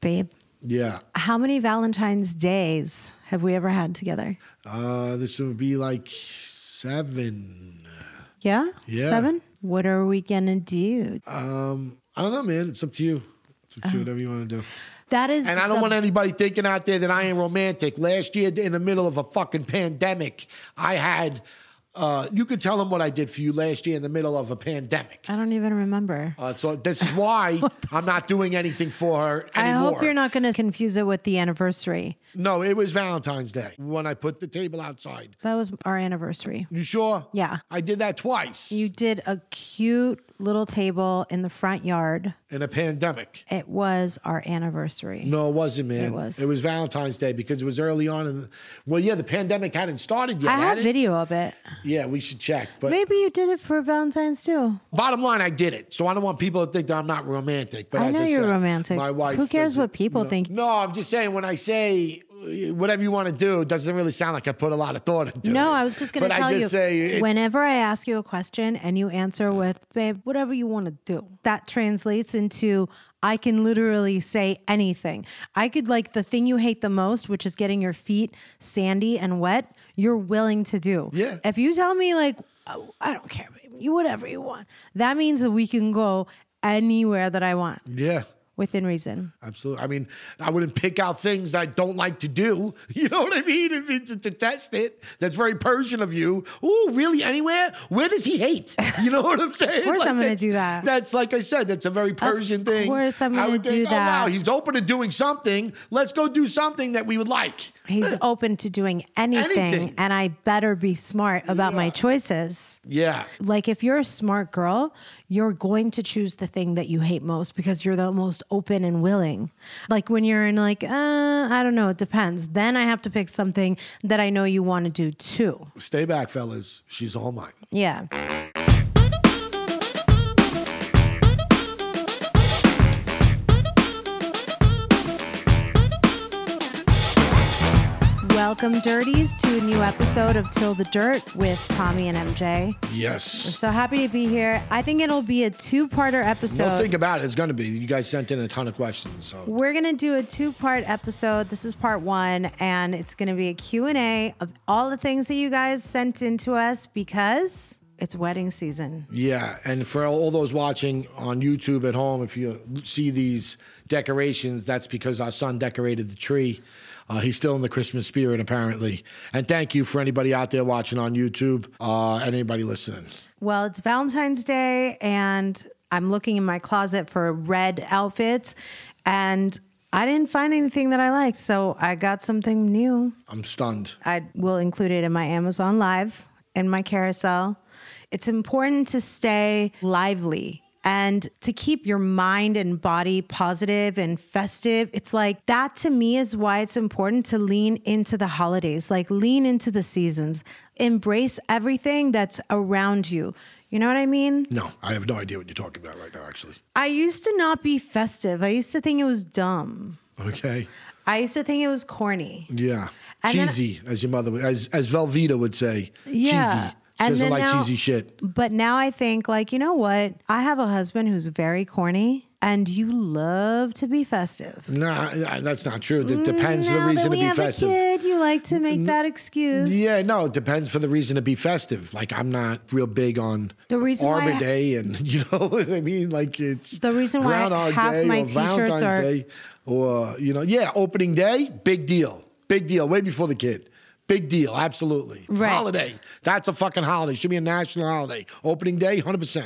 Babe, Yeah. how many Valentine's days have we ever had together? Uh, this would be like seven. Yeah? Yeah. Seven? What are we going to do? Um, I don't know, man. It's up to you. It's up to you, whatever you want to do. That is. And I don't the- want anybody thinking out there that I ain't romantic. Last year, in the middle of a fucking pandemic, I had. Uh, you could tell them what I did for you last year in the middle of a pandemic. I don't even remember. Uh, so this is why I'm not doing anything for her anymore. I hope you're not going to confuse it with the anniversary. No, it was Valentine's Day when I put the table outside. That was our anniversary. You sure? Yeah. I did that twice You did a cute little table in the front yard. in a pandemic. It was our anniversary. No, it wasn't, man. It was. It was Valentine's Day because it was early on. In the, well, yeah, the pandemic hadn't started yet. I have video of it. Yeah, we should check. But Maybe you did it for Valentine's too. bottom line, I did it. So I don't want people to think that I'm not romantic. But I as know I you're said, romantic. My wife. Who cares what people no, think? No, I'm just saying when I say whatever you want to do, it doesn't really sound like I put a lot of thought into it. No, I was just going to But tell I you. just say it- whenever I ask you a question and you answer with, babe, whatever you want to do, that translates into I can literally say anything. I could like the thing you hate the most, which is getting your feet sandy and wet, you're willing to do. Yeah. If you tell me, like, oh, I don't care, babe, you whatever you want, that means that we can go anywhere that I want Yeah. Within reason. Absolutely. I mean, I wouldn't pick out things I don't like to do. You know what I mean? If it's to test it, that's very Persian of you. Oh, really? Anywhere? Where does he hate? You know what I'm saying? Of course I'm gonna do that. That's like I said. That's a very Persian thing. course I'm gonna do think, Oh, wow, that. he's open to doing something. Let's go do something that we would like. He's open to doing anything, Anything. and I better be smart about my choices. Yeah. Like if you're a smart girl, you're going to choose the thing that you hate most because you're the most open and willing. Like when you're in like, uh, I don't know, it depends. Then I have to pick something that I know you want to do too. Stay back, fellas. She's all mine. Yeah. Welcome, Dirties, to a new episode of Tell the Dirt with Tommy and MJ. Yes. We're So happy to be here. I think it'll be a two-parter episode. No, think about it. It's going to be. You guys sent in a ton of questions. So We're going to do a two-part episode. This is part 1 and it's going to be a Q&A of all the things that you guys sent in to us because it's wedding season. Yeah, and for all those watching on YouTube at home, if you see these decorations, that's because our son decorated the tree. Uh, he's still in the Christmas spirit, apparently. And thank you for anybody out there watching on YouTube uh, and anybody listening. Well, it's Valentine's Day and I'm looking in my closet for red outfits and I didn't find anything that I liked, so I got something new. I'm stunned. I will include it in my Amazon Live and my carousel. It's important to stay lively and to keep your mind and body positive and festive. It's like that to me is why it's important to lean into the holidays, like lean into the seasons, embrace everything that's around you. You know what I mean? No, I have no idea what you're talking about right now, actually. I used to not be festive. I used to think it was dumb. Okay. I used to think it was corny. Yeah. And then- cheesy, as your mother would, as, as Velveeta would say. Yeah. Cheesy. She And doesn't like now- cheesy shit. But now I think, like, you know what? I have a husband who's very corny, and you love to be festive. Nah, that's not true. It mm, depends now the reason that we to be have festive. a kid, you like to make that excuse. Yeah, no, it depends for the reason to be festive. Like I'm not real big on The reason why Arbor I- Day, and you know what I mean. Like it's The reason why Groundhog half Day my or Valentine's are- Day, or you know, yeah, opening day, big deal, big deal. Way before the kid. Big deal, absolutely. Right. Holiday. That's a fucking holiday. Should be a national holiday. Opening day, 100%.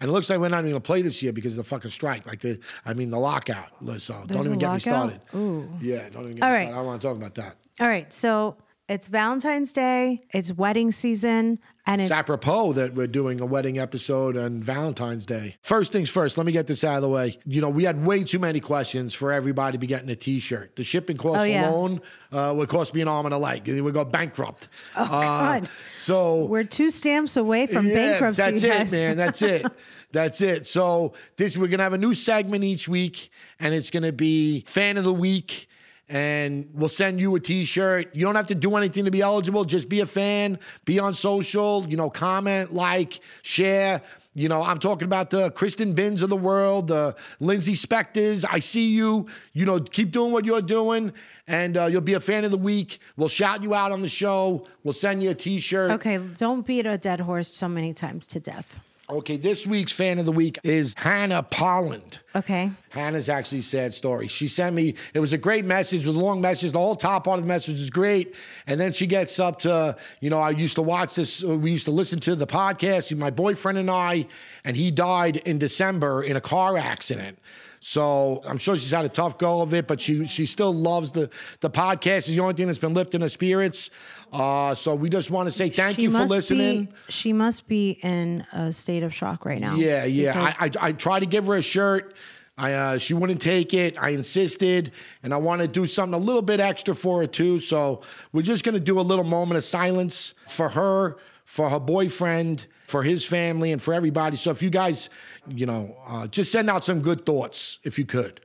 And it looks like we're not even going to play this year because of the fucking strike. Like the, I mean, the lockout. So There's don't even get me started. Ooh. Yeah, don't even get All me right. started. I don't want to talk about that. All right, so it's Valentine's Day, it's wedding season, and it's It's apropos that we're doing a wedding episode on Valentine's Day. First things first, let me get this out of the way. You know, we had way too many questions for everybody to be getting a T-shirt. The shipping cost Oh, yeah. alone uh, would cost me an arm and a leg. We go bankrupt. Oh God. so we're two stamps away from bankruptcy. That's guys. it, man. That's it. That's it. So this we're gonna have a new segment each week, and it's gonna be fan of the week. And we'll send you a T-shirt. You don't have to do anything to be eligible. Just be a fan. Be on social. You know, comment, like, share. You know, I'm talking about the Kristen Bins of the world, the Lindsay Specters. I see you. You know, keep doing what you're doing, and uh, you'll be a fan of the week. We'll shout you out on the show. We'll send you a T-shirt. Okay, don't beat a dead horse so many times to death. Okay, this week's fan of the week is Hannah Polland. Okay. Hannah's actually a sad story. She sent me, it was a great message, it was a long message. The whole top part of the message is great. And then she gets up to, you know, I used to watch this, we used to listen to the podcast, my boyfriend and I, and he died in December in a car accident. So I'm sure she's had a tough go of it, but she she still loves the the podcast. It's the only thing that's been lifting her spirits. Uh, so we just want to say thank She you for listening. Be, she must be in a state of shock right now. Yeah, yeah. I, I I tried to give her a shirt. I uh, she wouldn't take it. I insisted, and I want to do something a little bit extra for her too. So we're just gonna do a little moment of silence for her, for her boyfriend, for his family, and for everybody. So if you guys, you know, uh, just send out some good thoughts if you could.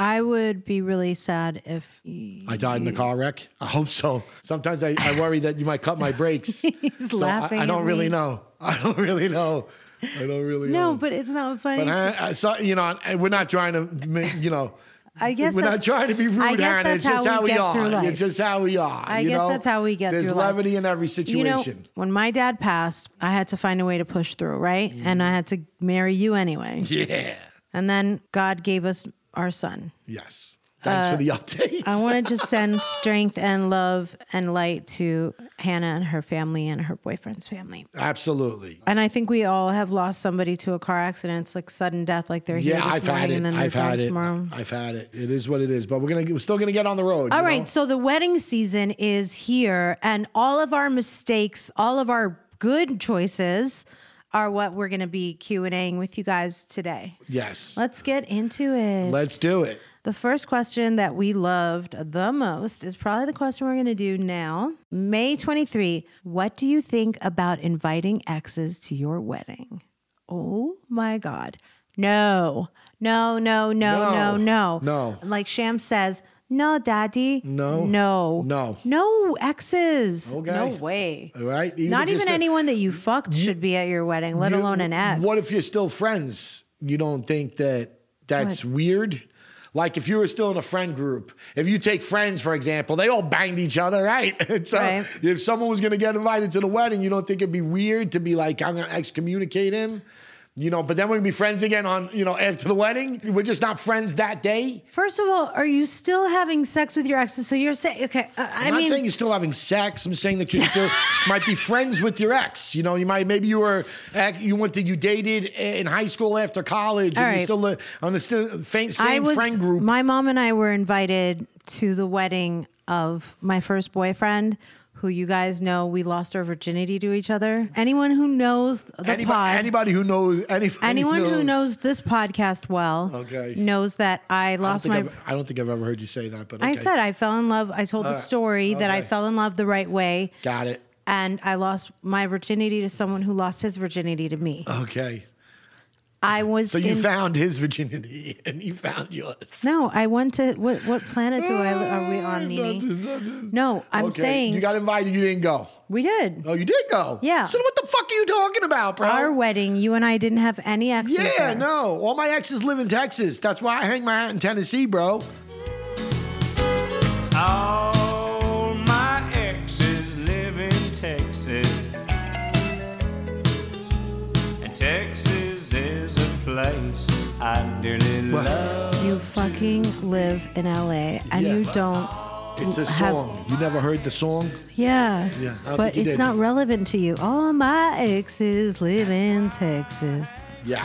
I would be really sad if I died in a car wreck. I hope so. Sometimes I, I worry that you might cut my brakes. He's So laughing. I, I don't really know. I don't really know. I don't really know. No, but it's not funny. But I, I saw, you know, we're not trying to, you know, I guess we're not trying to be rude, I guess Hannah. It's just how how we we get are. life. It's just how we are. I you guess know? that's how we get There's through life. levity in every situation. you know, situation. when my dad passed, I had to find a way to push through, right? Mm-hmm. And I had to marry you anyway. yeah. And then God gave us our son. Yes. Thanks for the update. Uh, I want to just send strength and love and light to Hannah and her family and her boyfriend's family. Absolutely. And I think we all have lost somebody to a car accident. It's like sudden death, like they're here this I've morning had it. and then they're I've gone had it. tomorrow. I've had it. It is what it is. But we're gonna we're still gonna get on the road. All right. know? so the wedding season is here, and all of our mistakes, all of our good choices, are what we're going to be Q and Aing with you guys today. Yes. Let's get into it. Let's do it. The first question that we loved the most is probably the question we're going to do now. May 23. What do you think about inviting exes to your wedding? Oh my God. No, no, no, no, no, No. no. Like Sham says, no, daddy. No. No. No. No exes. Okay. No way. All right. Even Not even still- anyone that you fucked should be at your wedding, let You- alone an ex. What if you're still friends? You don't think that that's weird? Like if you were still in a friend group, if you take friends, for example, they all banged each other, right? So Right. if someone was going to get invited to the wedding, you don't think it'd be weird to be like, I'm going to excommunicate him? You know, but then we'd be friends again on, you know, after the wedding. We're just not friends that day. First of all, are you still having sex with your exes? So you're saying, okay, uh, I I'm not mean, saying you're still having sex. I'm saying that you still might be friends with your ex. You know, you might maybe you were you went to you dated in high school after college, All and right. you're still on the still fa- I was, friend group. my mom and I were invited to the wedding of my first boyfriend, who you guys know we lost our virginity to each other. Anyone who knows the anybody, pod, anybody who knows anybody anyone who knows, knows this podcast well, Okay. knows that I I lost think my. I've, I don't think I've ever heard you say that, but I said I fell in love. I told the story that I fell in love the right way, got it. and I lost my virginity to someone who lost his virginity to me. Okay, I was. So you in- found his virginity and you found yours. No, I went to what? What planet do I are we on, Nini? Nothing, nothing. No, I'm Okay, saying you got invited. You didn't go. we did. Oh, you did go. Yeah. So what the fuck are you talking about, bro? Our wedding, you and I didn't have any exes. yeah, there. no. All my exes live in Texas. That's why I hang my hat in Tennessee, bro. All place I dearly What? love. You fucking live in LA and Yeah. you don't. It's a have- song. You never heard the song? Yeah. Yeah, but it's did. not relevant to you. All my exes live in Texas. Yeah.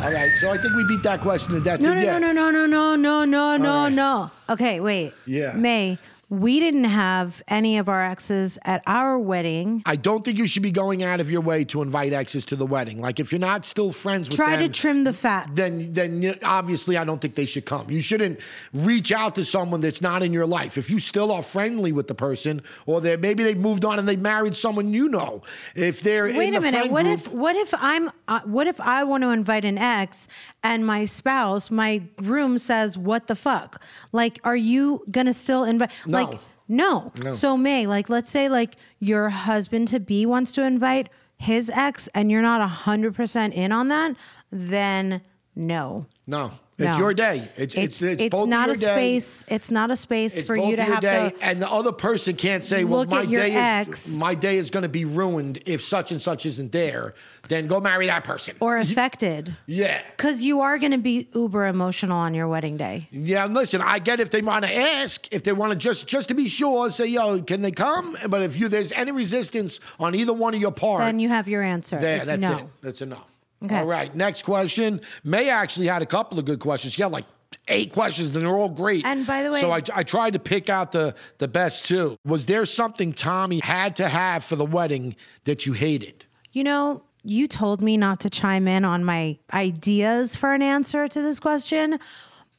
All right. So I think we beat that question to death. No, no, yeah. no, no, no, no, no, no, no, right. no. Okay, wait. Yeah. May, we didn't have any of our exes at our wedding. I don't think you should be going out of your way to invite exes to the wedding. Like if you're not still friends with Try them, to trim the fat. then then obviously I don't think they should come. You shouldn't reach out to someone that's not in your life. If you still are friendly with the person, or they maybe they've moved on and they married someone you know. If they're Wait a minute. What group, if what if I'm uh, what if I want to invite an ex and my spouse, my groom says, "What the fuck?" Like, are you gonna still invite? No. Like, no. So May, like, let's say like your husband to be wants to invite his ex, and you're not hundred percent in on that, then no. no, it's No. your day. It's It's it's, it's, not a day. space. It's not a space It's for you to your have day, to. and the other person can't say, "Well, my day ex. is my day is going to be ruined if such and such isn't there." Then go marry that person. or affected. yeah, Because you are going to be uber emotional on your wedding day. Yeah, and listen, I get if they want to ask, if they want to just just to be sure, say, "Yo, can they come?" But if you there's any resistance on either one of your part, Then you have your answer. there, that's no. it. That's no. Okay. All right, next question. May actually had a couple of good questions. She got like eight questions, and they're all great. And by the way- so I, I tried to pick out the the best two. Was there something Tommy had to have for the wedding that you hated? You know, you told me not to chime in on my ideas for an answer to this question,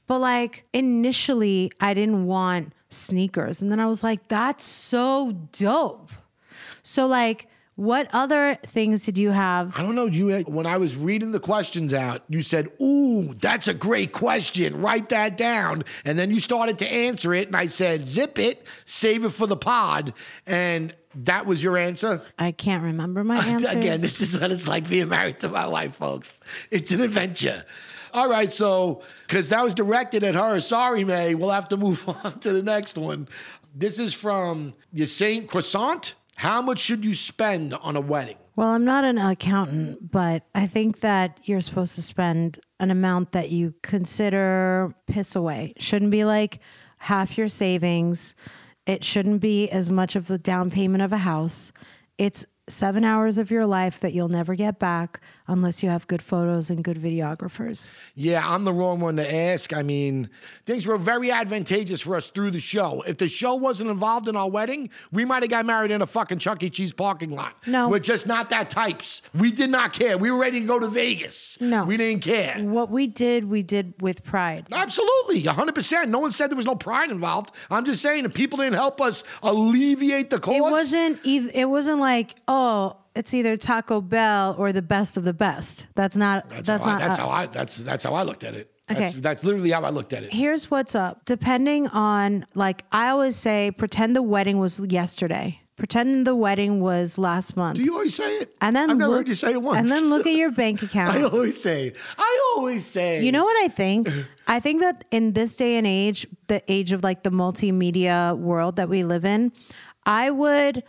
but like initially, I didn't want sneakers. And then I was like, that's so dope. So, like, what other things did you have? I don't know. You when I was reading the questions out, you said, "Ooh, that's a great question. Write that down." And then you started to answer it, and I said, "Zip it, save it for the pod." And that was your answer. I can't remember my answer. Again, this is what it's like being married to my wife, folks. It's an adventure. All right, so because that was directed at her. Sorry, May. We'll have to move on to the next one. This is from Saint Croissant. How much should you spend on a wedding? Well, I'm not an accountant, but I think that you're supposed to spend an amount that you consider piss away. Shouldn't be like half your savings. It shouldn't be as much of the down payment of a house. It's seven hours of your life that you'll never get back unless you have good photos and good videographers. Yeah, I'm the wrong one to ask. I mean, things were very advantageous for us through the show. If the show wasn't involved in our wedding, we might have got married in a fucking Chuck E. Cheese parking lot. No. We're just not that types. We did not care. We were ready to go to Vegas. No. We didn't care. What we did, we did with pride. Absolutely, 100%. No one said there was no pride involved. I'm just saying, if people didn't help us alleviate the cost. It wasn't it wasn't like, oh, it's either Taco Bell or the best of the best. That's not that's, That's, how, I, not that's us. how I. That's that's how I looked at it. That's, Okay. that's literally how I looked at it. Here's what's up. Depending on, like, I always say, pretend the wedding was yesterday. Pretend the wedding was last month. Do you always say it? and then I've never look, heard you say it once. And then look at your bank account. I always say. I always say. You know what I think? I think that in this day and age, the age of like the multimedia world that we live in, I would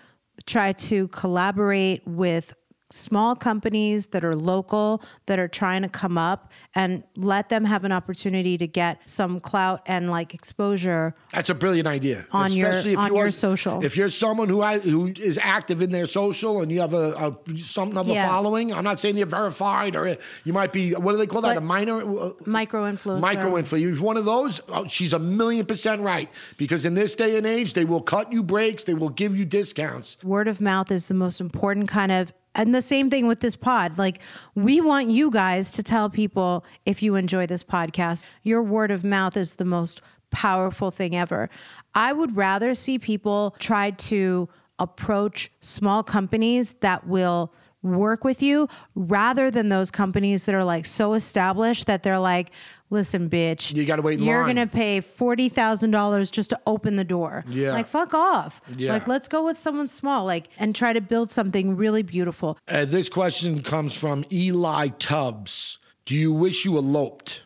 try to collaborate with small companies that are local that are trying to come up and let them have an opportunity to get some clout and like exposure That's a brilliant idea. On your- Especially if on you your are- social. If you're someone who I, who is active in their social and you have a, a something of a Yeah. following, I'm not saying you're verified or you might be what do they call that? But- a minor uh, micro influencer. micro influencer. You're one of those. Oh, she's a million percent right because in this day and age, they will cut you breaks. They will give you discounts. word of mouth is the most important kind of and the same thing with this pod. Like we want you guys to tell people if you enjoy this podcast. Your word of mouth is the most powerful thing ever. I would rather see people try to approach small companies that will work with you rather than those companies that are like so established that they're like, listen, bitch, You gotta wait in You're line." gonna pay forty thousand dollars just to open the door. Yeah. like fuck off. Yeah. Like let's go with someone small, like and try to build something really beautiful. Uh, this question comes from Eli Tubbs. Do you wish you eloped?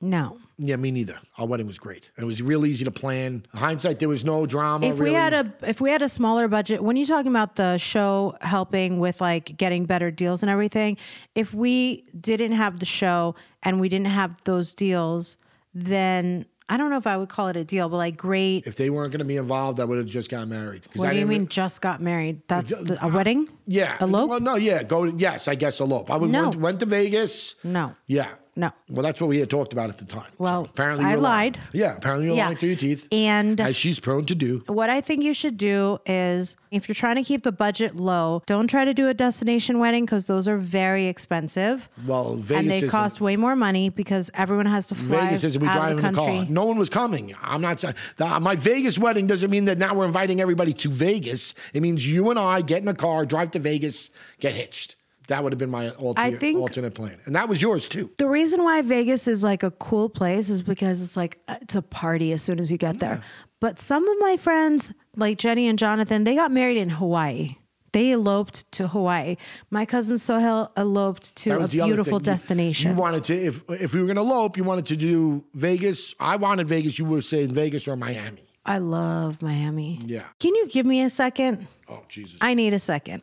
No. Yeah, me neither. Our wedding was great. It was real easy to plan. Hindsight, there was no drama. if we had a if we had a smaller budget when you're talking about the show helping with like getting better deals and everything if we didn't have the show and we didn't have those deals then i don't know if i would call it a deal but like great if they weren't going to be involved, I would have just got married. what I do you mean re- just got married that's the, a wedding Yeah. elope Well, no, yeah. Go. Yes, I guess elope. I would No. went, went to Vegas. no Yeah. No. Well, that's what we had talked about at the time. So Well, apparently I you're lying. lied. Yeah. Apparently you're Yeah. lying through your teeth, and as she's prone to do. What I think you should do is if you're trying to keep the budget low, don't try to do a destination wedding because those are very expensive. Well, Vegas and they isn't- cost way more money because everyone has to fly Vegas is we drive in the the car. No one was coming. I'm not saying my Vegas wedding doesn't mean that now we're inviting everybody to Vegas. It means you and I get in a car, drive to Vegas, get hitched. That would have been my alternate, think- alternate plan, and that was yours too. The reason why Vegas is like a cool place is because it's like uh, it's a party as soon as you get there. But some of my friends, like Jenny and Jonathan, they got married in Hawaii. They eloped to Hawaii. My cousin Sohel eloped to a beautiful thing. You- destination. You, wanted to, if if we were going to elope, you wanted to do Vegas. I wanted Vegas. You were saying Vegas or Miami. I love Miami. Yeah. Can you give me a second? Oh Jesus. I need a second.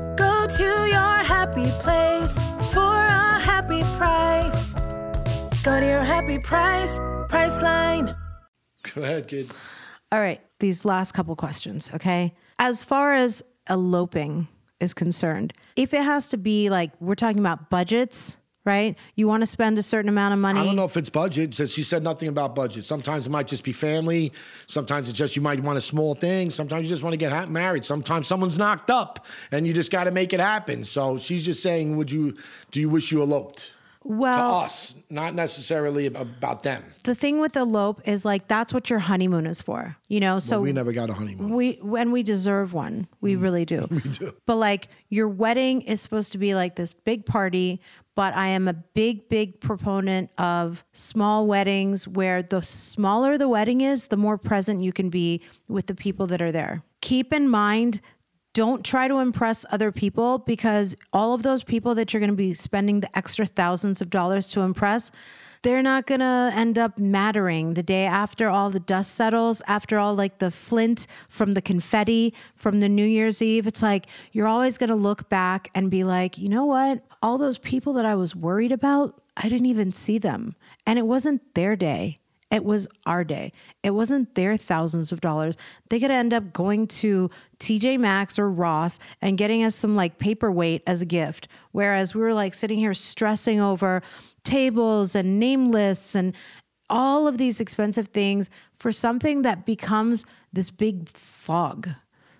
Go to your happy place for a happy price. Go to your happy price, Priceline. Go ahead, kid. All right. These last couple questions. Okay. As far as eloping is concerned, if it has to be like, we're talking about budgets, right? You want to spend a certain amount of money. I don't know if it's budget. Since she said nothing about budget. Sometimes it might just be family. Sometimes it's just you might want a small thing. Sometimes you just want to get married. Sometimes someone's knocked up and you just got to make it happen. So she's just saying, would you? Do you wish you eloped? Well, to Well, us, not necessarily about them. the thing with elope is like, that's what your honeymoon is for, you know? So we never got a honeymoon. we when we deserve one we mm. really do we do but like your wedding is supposed to be like this big party but i am a big big proponent of small weddings where the smaller the wedding is the more present you can be with the people that are there keep in mind don't try to impress other people because all of those people that you're going to be spending the extra thousands of dollars to impress they're not going to end up mattering the day after all the dust settles, after all like the flint from the confetti from the New Year's Eve. It's like you're always going to look back and be like, you know what? All those people that I was worried about, I didn't even see them. And it wasn't their day. It was our day. It wasn't their thousands of dollars. They could end up going to TJ Maxx or Ross and getting us some like paperweight as a gift. Whereas we were like sitting here stressing over tables and name lists and all of these expensive things for something that becomes this big fog.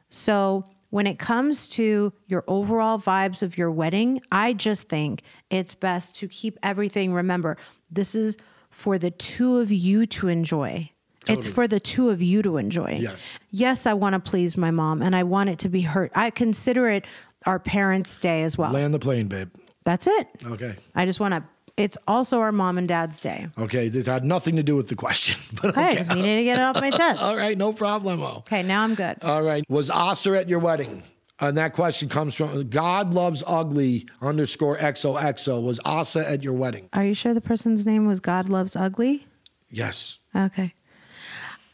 So when it comes to your overall vibes of your wedding, I just think it's best to keep everything. Remember, this is for the two of you to enjoy. It's for the two of you to enjoy. Yes. Yes, I want to please my mom and I want it to be her. I consider it our parents' day as well. Land the plane, babe. That's it. Okay. I just want to, it's also our mom and dad's day. Okay. This had nothing to do with the question, but Okay, I just needed to get it off my chest. All right, no problemo. Okay, now I'm good. All right. Was Asa at your wedding? And that question comes from God loves ugly underscore XOXO. Was Asa at your wedding? Are you sure the person's name was God Loves Ugly? Yes. Okay.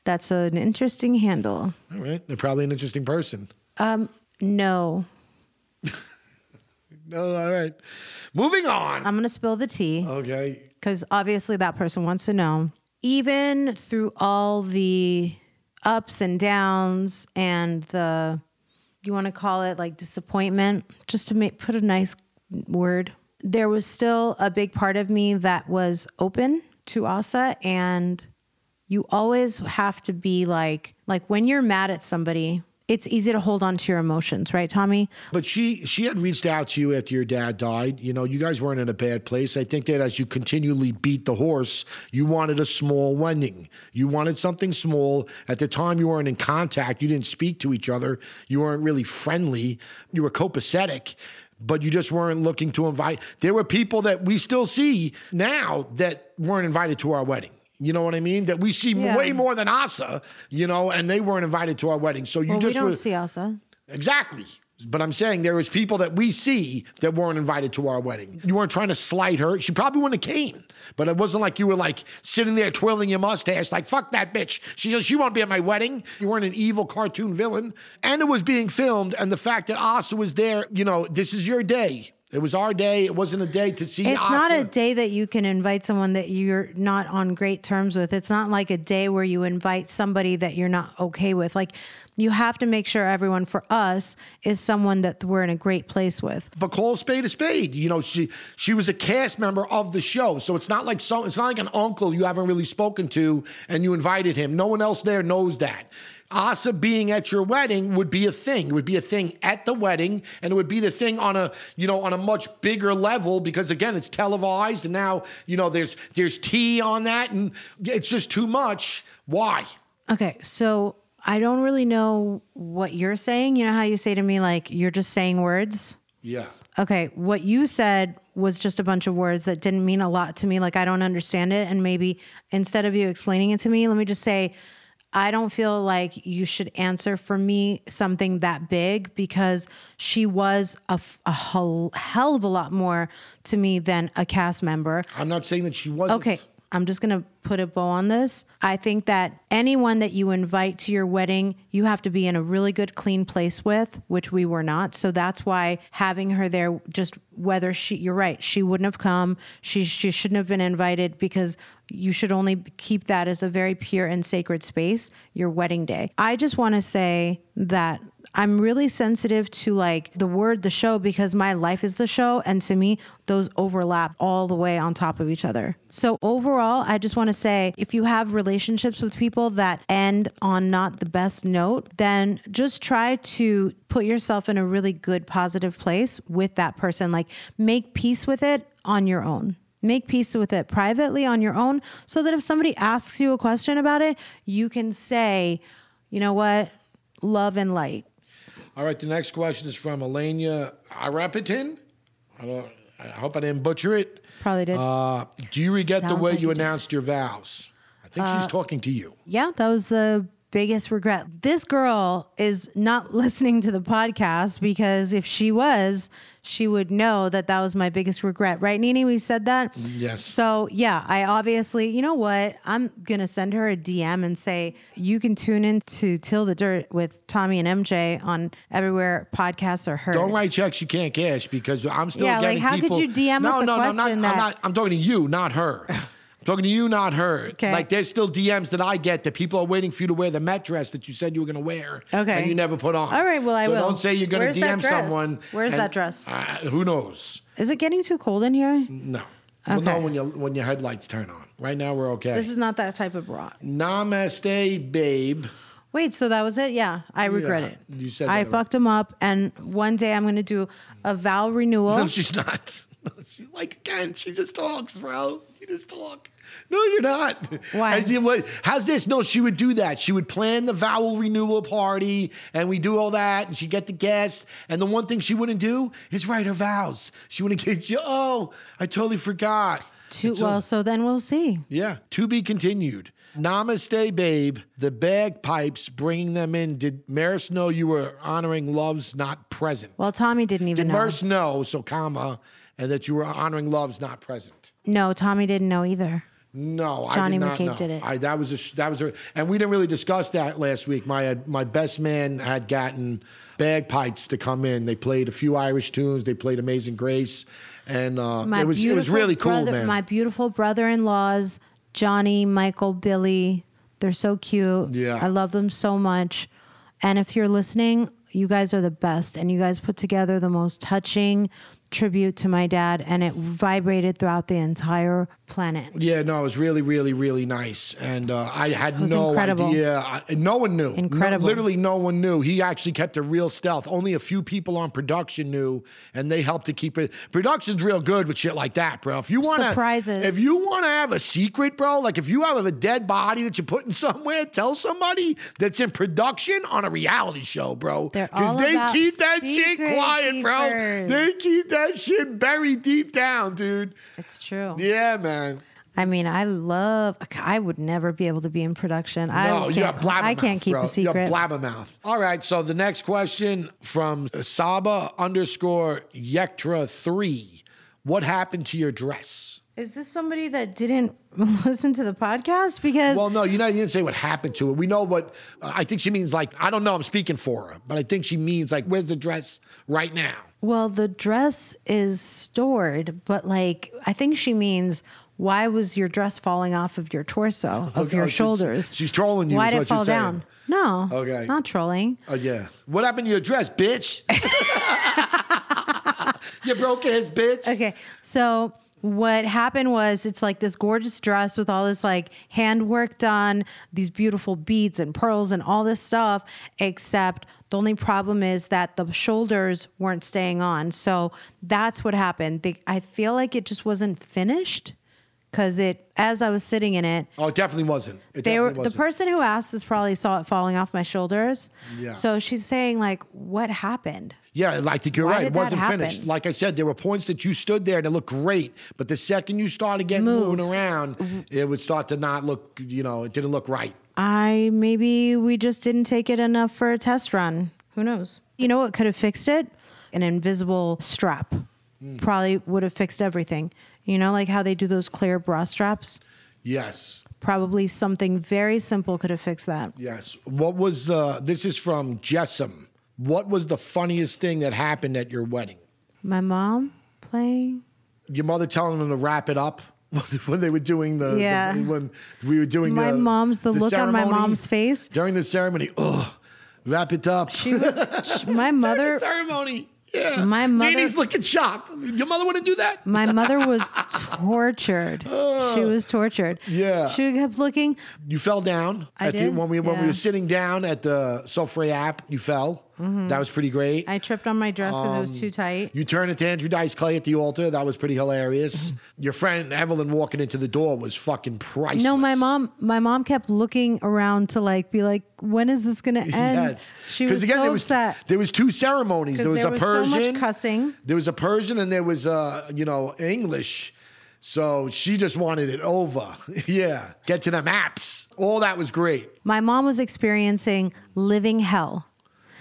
That's an interesting handle. All right. They're probably an interesting person. Um, no, No, all right. Moving on. I'm going to spill the tea Okay. because obviously that person wants to know. Even through all the ups and downs and the, you want to call it like disappointment, just to make, put a nice word, there was still a big part of me that was open to Asa and you always have to be like like when you're mad at somebody, it's easy to hold on to your emotions, right, Tommy? But she she had reached out to you after your dad died. You know, you guys weren't in a bad place. I think that as you continually beat the horse, you wanted a small wedding. You wanted something small. At the time, you weren't in contact. You didn't speak to each other. You weren't really friendly. You were copacetic. But you just weren't looking to invite. There were people that we still see now that weren't invited to our wedding. You know what I mean? That we see Yeah. way more than Asa, you know, and they weren't invited to our wedding. So you Well, we just don't were, see Asa. Exactly. But I'm saying there was people that we see that weren't invited to our wedding. You weren't trying to slight her. She probably wouldn't have came. But it wasn't like you were like sitting there twirling your mustache, like fuck that bitch. She says she won't be at my wedding. You weren't an evil cartoon villain. And it was being filmed, and the fact that Asa was there, you know, this is your day. It was our day. It wasn't a day to see. It's not a day that you can invite someone that you're not on great terms with. It's not like a day where you invite somebody that you're not okay with. Like you have to make sure everyone for us is someone that we're in a great place with. but call a spade a spade. You know, she she was a cast member of the show, so it's not like so it's not like an uncle you haven't really spoken to and you invited him. No one else there knows that. Asa being at your wedding would be a thing. It would be a thing at the wedding, and it would be the thing on a you know on a much bigger level because again it's televised, and now you know there's there's tea on that, and it's just too much. Why? Okay, so I don't really know what you're saying. You know how you say to me like you're just saying words? Yeah. Okay, what you said was just a bunch of words that didn't mean a lot to me. Like I don't understand it. And maybe instead of you explaining it to me, let me just say, I don't feel like you should answer for me something that big because she was a hell, hell of a lot more to me than a cast member. I'm not saying that she wasn't. Okay, I'm just going to put a bow on this. I think that anyone that you invite to your wedding, you have to be in a really good, clean place with, which we were not. So that's why having her there, just whether she, you're right, she wouldn't have come. She, she shouldn't have been invited because you should only keep that as a very pure and sacred space, your wedding day. I just want to say that I'm really sensitive to like the word the show because my life is the show and to me those overlap all the way on top of each other. So overall, I just want to say if you have relationships with people that end on not the best note, then just try to put yourself in a really good positive place with that person like make peace with it on your own. Make peace with it privately on your own so that if somebody asks you a question about it, you can say, you know what? Love and light. All right, the next question is from Elena Arapitin. I, don't, I hope I didn't butcher it. Probably did. Uh, do you regret the way like you announced your vows? I think she's talking to you. yeah, that was the biggest regret. This girl is not listening to the podcast because if she was, she would know that that was my biggest regret. Right, Nini? We said that? Yes. So, yeah, I obviously, you know what? I'm going to send her a DM and say, you can tune in to Tell the Dirt with Tommy and MJ on everywhere podcasts are heard. Don't write checks you can't cash because I'm still Yeah, like, getting how could you DM no, us a no, no, question not, I'm not. I'm talking to you, not her. Talking to you, not her. Okay. Like there's still DMs that I get that people are waiting for you to wear the Met dress that you said you were going to wear. Okay. And you never put on. All right, well, I so will. don't say you're going to DM someone. Where's and- that dress? Uh, who knows? Is it getting too cold in here? No. We'll Okay. know when your when your headlights turn on. Right now we're okay. This is not that type of bra. Namaste, babe. Wait, so that was it? Yeah, I regret Yeah, it. you said I fucked him up, and one day I'm going to do a vow renewal. No, she's not. No, she's like again. She just talks, bro. You just talk. No, you're not. Why? What- how's this? No, she would do that. She would plan the vowel renewal party, and we do all that, and she'd get the guests. And the one thing she wouldn't do is write her vows. She wouldn't get you. Oh, I totally forgot. To, So- well, so then we'll see. yeah, to be continued. Namaste, babe. The bagpipes, bringing them in. Did Maris know you were honoring loves not present? Well, Tommy didn't even Did know. Maris know, so comma, and that you were honoring loves not present? no, Tommy didn't know either. No, Johnny I did not McCabe did it. I, that was a, that was a, and we didn't really discuss that last week. My my best man had gotten bagpipes to come in. They played a few Irish tunes. They played Amazing Grace, and uh, it was it was really cool, brother- man. My beautiful brother-in-laws, Johnny, Michael, Billy. They're so cute. Yeah. I love them so much. And if you're listening, you guys are the best, and you guys put together the most touching, tribute to my dad, and it vibrated throughout the entire planet. Yeah, no, it was really, really, really nice, and uh, I had no incredible. idea. I, no one knew. No- Incredible. literally, no one knew. He actually kept it real stealth. Only a few people on production knew, and they helped to keep it. Production's real good with shit like that, bro. If you want Surprises. if you want to have a secret, bro, like if you have a dead body that you're putting somewhere, tell somebody that's in production on a reality show, bro. They're they keep that shit quiet, bro. They keep that shit buried deep down, dude. It's true. Yeah, man. I mean, I love. I would never be able to be in production. No, I you can't, got blabbermouth. I can't keep bro. a secret. You got blabbermouth. All right, so the next question from Saba underscore Yektra three. What happened to your dress? Is this somebody that didn't listen to the podcast? Because Well, no, you know, you didn't say what happened to it. We know what uh, I think she means. Like, I don't know. I'm speaking for her, but I think she means like, where's the dress right now? Well, the dress is stored, but like I think she means why was your dress falling off of your torso, of your oh, she's- shoulders? she's trolling you, Why is did what it you're fall saying. down? No. Okay. Not trolling. Oh yeah. What happened to your dress, bitch? you broke his bitch. Okay. So what happened was it's like this gorgeous dress with all this like handwork done, these beautiful beads and pearls and all this stuff, except the only problem is that the shoulders weren't staying on. So that's what happened. They, I feel like it just wasn't finished because it, as I was sitting in it, Oh, it definitely wasn't. It they were definitely the wasn't. person who asked this probably saw it falling off my shoulders. Yeah. So she's saying like, what happened? Yeah, I think you're Why right. It wasn't happen? finished. Like I said, there were points that you stood there and it looked great, but the second you started getting Move. moving around, it would start to not look. You know, it didn't look right. I maybe we just didn't take it enough for a test run. Who knows? You know what could have fixed it? An invisible strap. Hmm. Probably would have fixed everything. You know, like how they do those clear bra straps? Yes, Probably something very simple could have fixed that. yes. What was? Uh, this is from Jessam. What was the funniest thing that happened at your wedding? My mom playing. Your mother telling them to wrap it up when they were doing the, the- Yeah. when we were doing the My the, mom's- the look on my mom's face. during the ceremony. Ugh, wrap it up. She was my During mother. the ceremony. Yeah, My mother- Nene's looking shocked. Your mother wouldn't do that. My mother was tortured. Uh. she was tortured. Yeah. She kept looking. You fell down I at The, did, when we when we were sitting down at the Sofre app. You fell. That was pretty great. Mm-hmm. I tripped on my dress because it was too tight. you turned into Andrew Dice Clay at the altar. That was pretty hilarious. Mm-hmm. Your friend Evelyn walking into the door was fucking priceless. No, my mom. My mom kept looking around to like be like, "When is this gonna end?" Yes, she was again so there was upset. there was two ceremonies. There was there a was so much Persian cussing. There was a Persian and there was uh you know English. So she just wanted it over. yeah, get to the maps. All that was great. My mom was experiencing living hell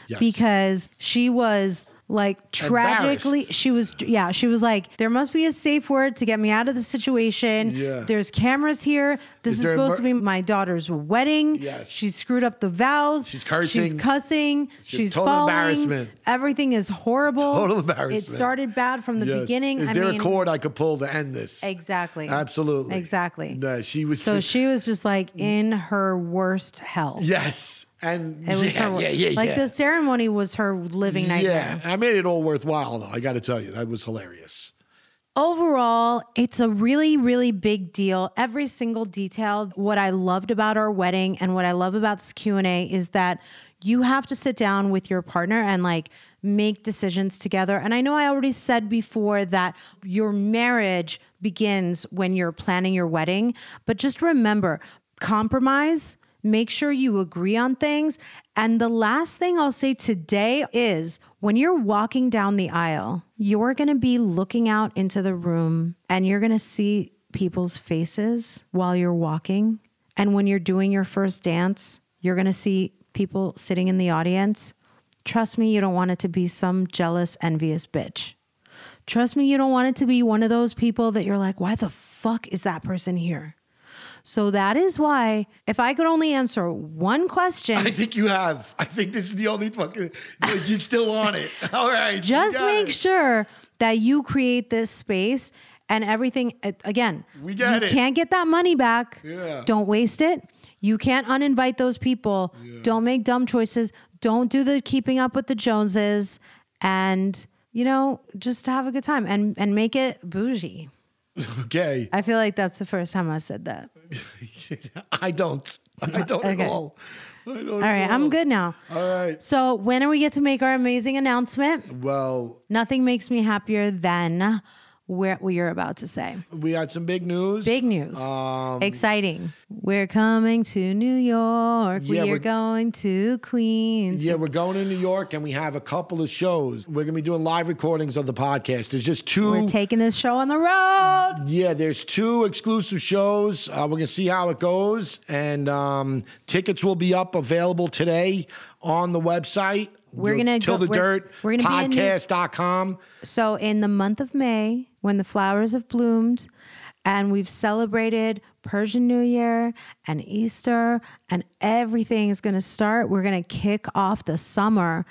Yes. because she was like tragically she was yeah she was like there must be a safe word to get me out of the situation Yeah. there's cameras here this Is is, there a supposed to be my daughter's wedding Yes. she screwed up the vows She's cursing. she's cussing she's total falling embarrassment. everything is horrible Total embarrassment. it started bad from the Yes. beginning Is I there mean, a cord I could pull to end this? Exactly. Absolutely. Exactly. No, she was So she was just like in her worst hell. Yes. And It was yeah, her yeah, yeah, like yeah. the ceremony was her living nightmare. Yeah, I made it all worthwhile though. I got to tell you, that was hilarious. Overall, it's a really, really big deal. Every single detail. What I loved about our wedding and what I love about this Q and A is that you have to sit down with your partner and like make decisions together. And I know I already said before that your marriage begins when you're planning your wedding, but just remember, compromise. Make sure you agree on things. And the last thing I'll say today is when you're walking down the aisle, you're going to be looking out into the room and you're going to see people's faces while you're walking. And when you're doing your first dance, you're going to see people sitting in the audience. Trust me, you don't want it to be some jealous, envious bitch. Trust me, you don't want it to be one of those people that you're like, why the fuck is that person here? So that is why, if I could only answer one question, I think you have. I think this is the only fucking. You're still on it. All right. just make it. sure that you create this space and everything. Again, We got you it. can't get that money back. Yeah. Don't waste it. You can't uninvite those people. Yeah. Don't make dumb choices. Don't do the keeping up with the Joneses. And you know, just have a good time and and make it bougie. Okay. I feel like that's the first time I said that. I don't. I don't Okay. at all. I don't All right, at I'm good now. All right. So when do we get to make our amazing announcement? Well, Nothing makes me happier than what you're about to say. we had some big news. Big news. Um, Exciting. We're coming to New York. Yeah, we are we're- going to Queens. Yeah, we're going to New York and we have a couple of shows. We're going to be doing live recordings of the podcast. There's just 2 We're taking this show on the road. Yeah, there's two exclusive shows. Uh, we're gonna see how it goes, and um, tickets will be up available today on the website. We're gonna till go- the we're- dirt we're gonna be in New- podcast.com. So in the month of May, when the flowers have bloomed and we've celebrated Persian New Year and Easter and everything is going to start, we're going to kick off the summer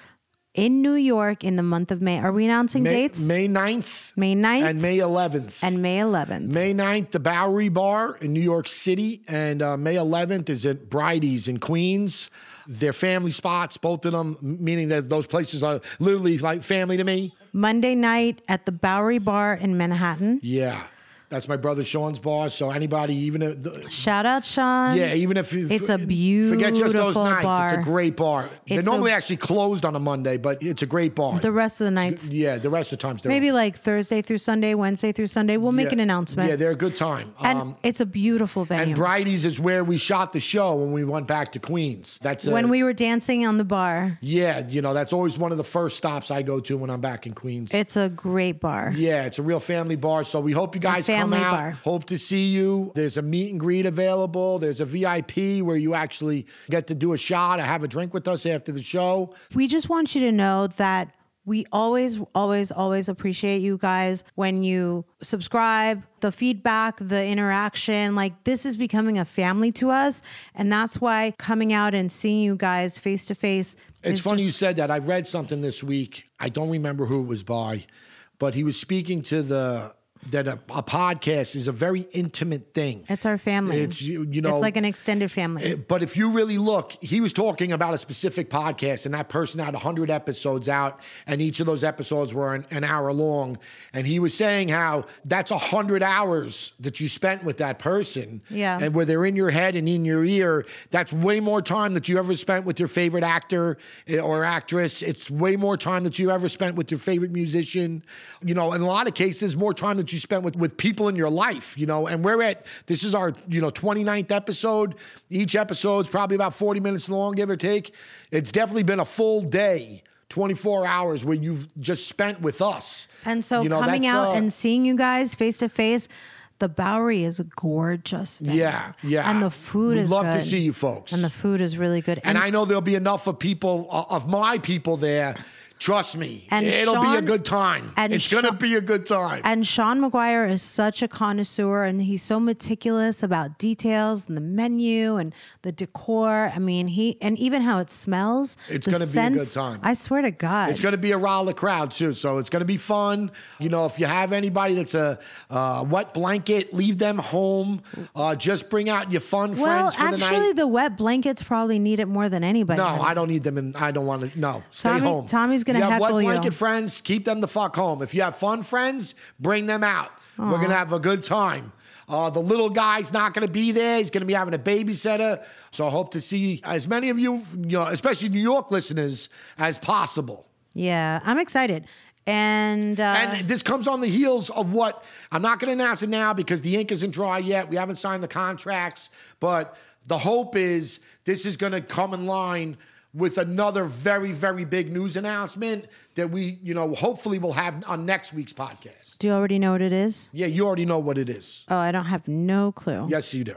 in New York in the month of May. Are we announcing May, dates? May 9th May 9th and May 11th. and May 11th. May 9th, the Bowery Bar in New York City, and uh, May 11th is at Bridie's in Queens. They're family spots, both of them, meaning that those places are literally like family to me. Monday night at the Bowery Bar in Manhattan. Yeah. That's my brother Sean's bar. So anybody, even if the, Shout out Sean. Yeah, even if you- It's a forget just those beautiful nights, bar. it's a great bar. They're It's a- normally actually closed on a Monday, but it's a great bar. The rest of the nights, yeah, the rest of the times maybe like Thursday through Sunday, Wednesday through Sunday. We'll make yeah, an announcement. Yeah, they're a good time. and Um, it's a beautiful venue. and Bridie's is where we shot the show when we went back to Queens. That's uh, when we were dancing on the bar. yeah, you know, that's always one of the first stops I go to when I'm back in Queens. It's a great bar. Yeah, it's a real family bar. So we hope you guys come family out. bar. Hope to see you. There's a meet and greet available. There's a VIP where you actually get to do a shot or have a drink with us after the show. We just want you to know that we always, always, always appreciate you guys when you subscribe, the feedback, the interaction. Like, this is becoming a family to us. And that's why coming out and seeing you guys face to face. It's is funny you said that. I read something this week. I don't remember who it was by, but he was speaking to the that a, a podcast is a very intimate thing. It's our family. It's you, you know. it's like an extended family. It- But if you really look, he was talking about a specific podcast, and that person had 100 episodes out, and each of those episodes were an, an hour long. And he was saying how that's 100 hours that you spent with that person. Yeah. And where they're in your head and in your ear, that's way more time that you ever spent with your favorite actor eh, or actress. It's way more time that you ever spent with your favorite musician. You know, in a lot of cases, more time that you spent with, with people in your life, you know. And we're at, this is our, you know, 29th episode. Each episode's probably about 40 minutes long, give or take. It's definitely been a full day. 24 hours where you've just spent with us. And so You know, coming out uh, and seeing you guys face to face, the Bowery is a gorgeous. Yeah, yeah. And the food We'd is love to see you folks. And the food is really good. And I know there'll be enough of people of my people there. Trust me, And it'll be a good time. and it's gonna be a good time. And Sean McGuire is such a connoisseur and he's so meticulous about details and the menu and the decor. I mean, he and even how it smells. It's gonna be a good time. I swear to God. It's going to be a rowler crowd too, so it's going to be fun. You know, if you have anybody that's a uh, wet blanket, leave them home. Uh, just bring out your fun well, friends for the actually, night. the wet blankets probably need it more than anybody. No, I don't need them, and I don't want to. No, stay Tommy- home. Tommy's have wet heckle you. blanket friends. Keep them the fuck home. If you have fun friends, bring them out. We're gonna have a good time. Uh, the little guy's not going to be there. He's going to be having a babysitter. So I hope to see as many of you, you know, especially New York listeners, as possible. Yeah, I'm excited. And, uh, And this comes on the heels of what I'm not going to announce it now because the ink isn't dry yet. We haven't signed the contracts, but the hope is this is going to come in line with another very, very big news announcement that we, you know, hopefully will have on next week's podcast. do you already know what it is? Yeah, you already know what it is. Oh, I don't have no clue. Yes, you do.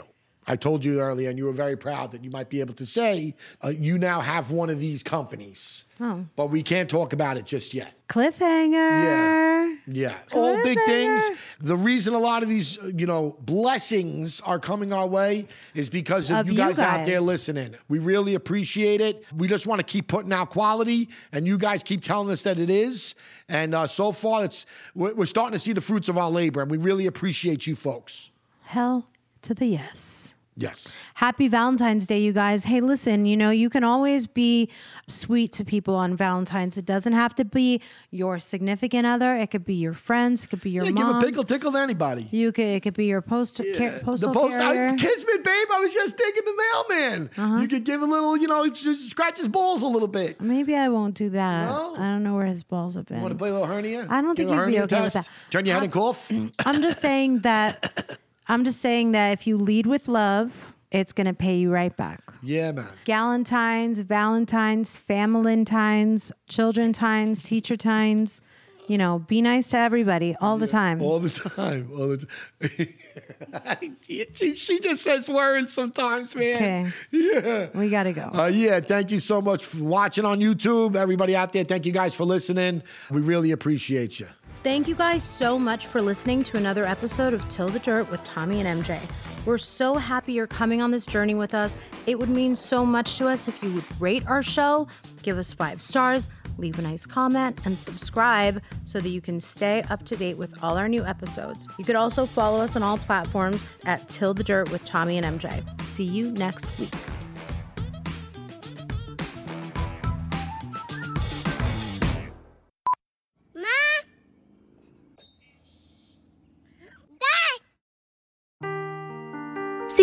I told you earlier, and you were very proud that you might be able to say uh, you now have one of these companies. Oh. But we can't talk about it just yet. Cliffhanger. Yeah. Yeah. All big things. The reason a lot of these, uh, you know, blessings are coming our way is because of, Of you, you guys out there listening. We really appreciate it. We just want to keep putting out quality, and you guys keep telling us that it is. And uh, so far, it's we're, we're starting to see the fruits of our labor, and we really appreciate you folks. Hell to the yes. Yes. Happy Valentine's Day, you guys. Hey, listen, you know, you can always be sweet to people on Valentine's. It doesn't have to be your significant other. It could be your friends. It could be your Yeah, mom. give a pickle tickle to anybody. You could. It could be your post, car- postal the post, carrier. I, Kismet, babe. I was just thinking the mailman. Uh-huh. You could give a little, you know, just scratch his balls a little bit. Maybe I won't do that. No? I don't know where his balls have been. Want to play a little hernia? I don't Give think you'd be okay with that. Turn your head and cough. I'm just saying that. I'm just saying that if you lead with love, it's gonna pay you right back. yeah, man. Galentines, Valentines, Familentines, Childrentines, Teacher Tines. You know, be nice to everybody all the time. All the time. All the time. she, she just says words sometimes, man. Okay. Yeah. We gotta go. Uh, yeah, thank you so much for watching on YouTube. Everybody out there, thank you guys for listening. We really appreciate you. Thank you guys so much for listening to another episode of Tell the Dirt with Tommy and MJ. We're so happy you're coming on this journey with us. It would mean so much to us if you would rate our show, give us five stars, leave a nice comment, and subscribe so that you can stay up to date with all our new episodes. You could also follow us on all platforms at Tell the Dirt with Tommy and MJ. See you next week.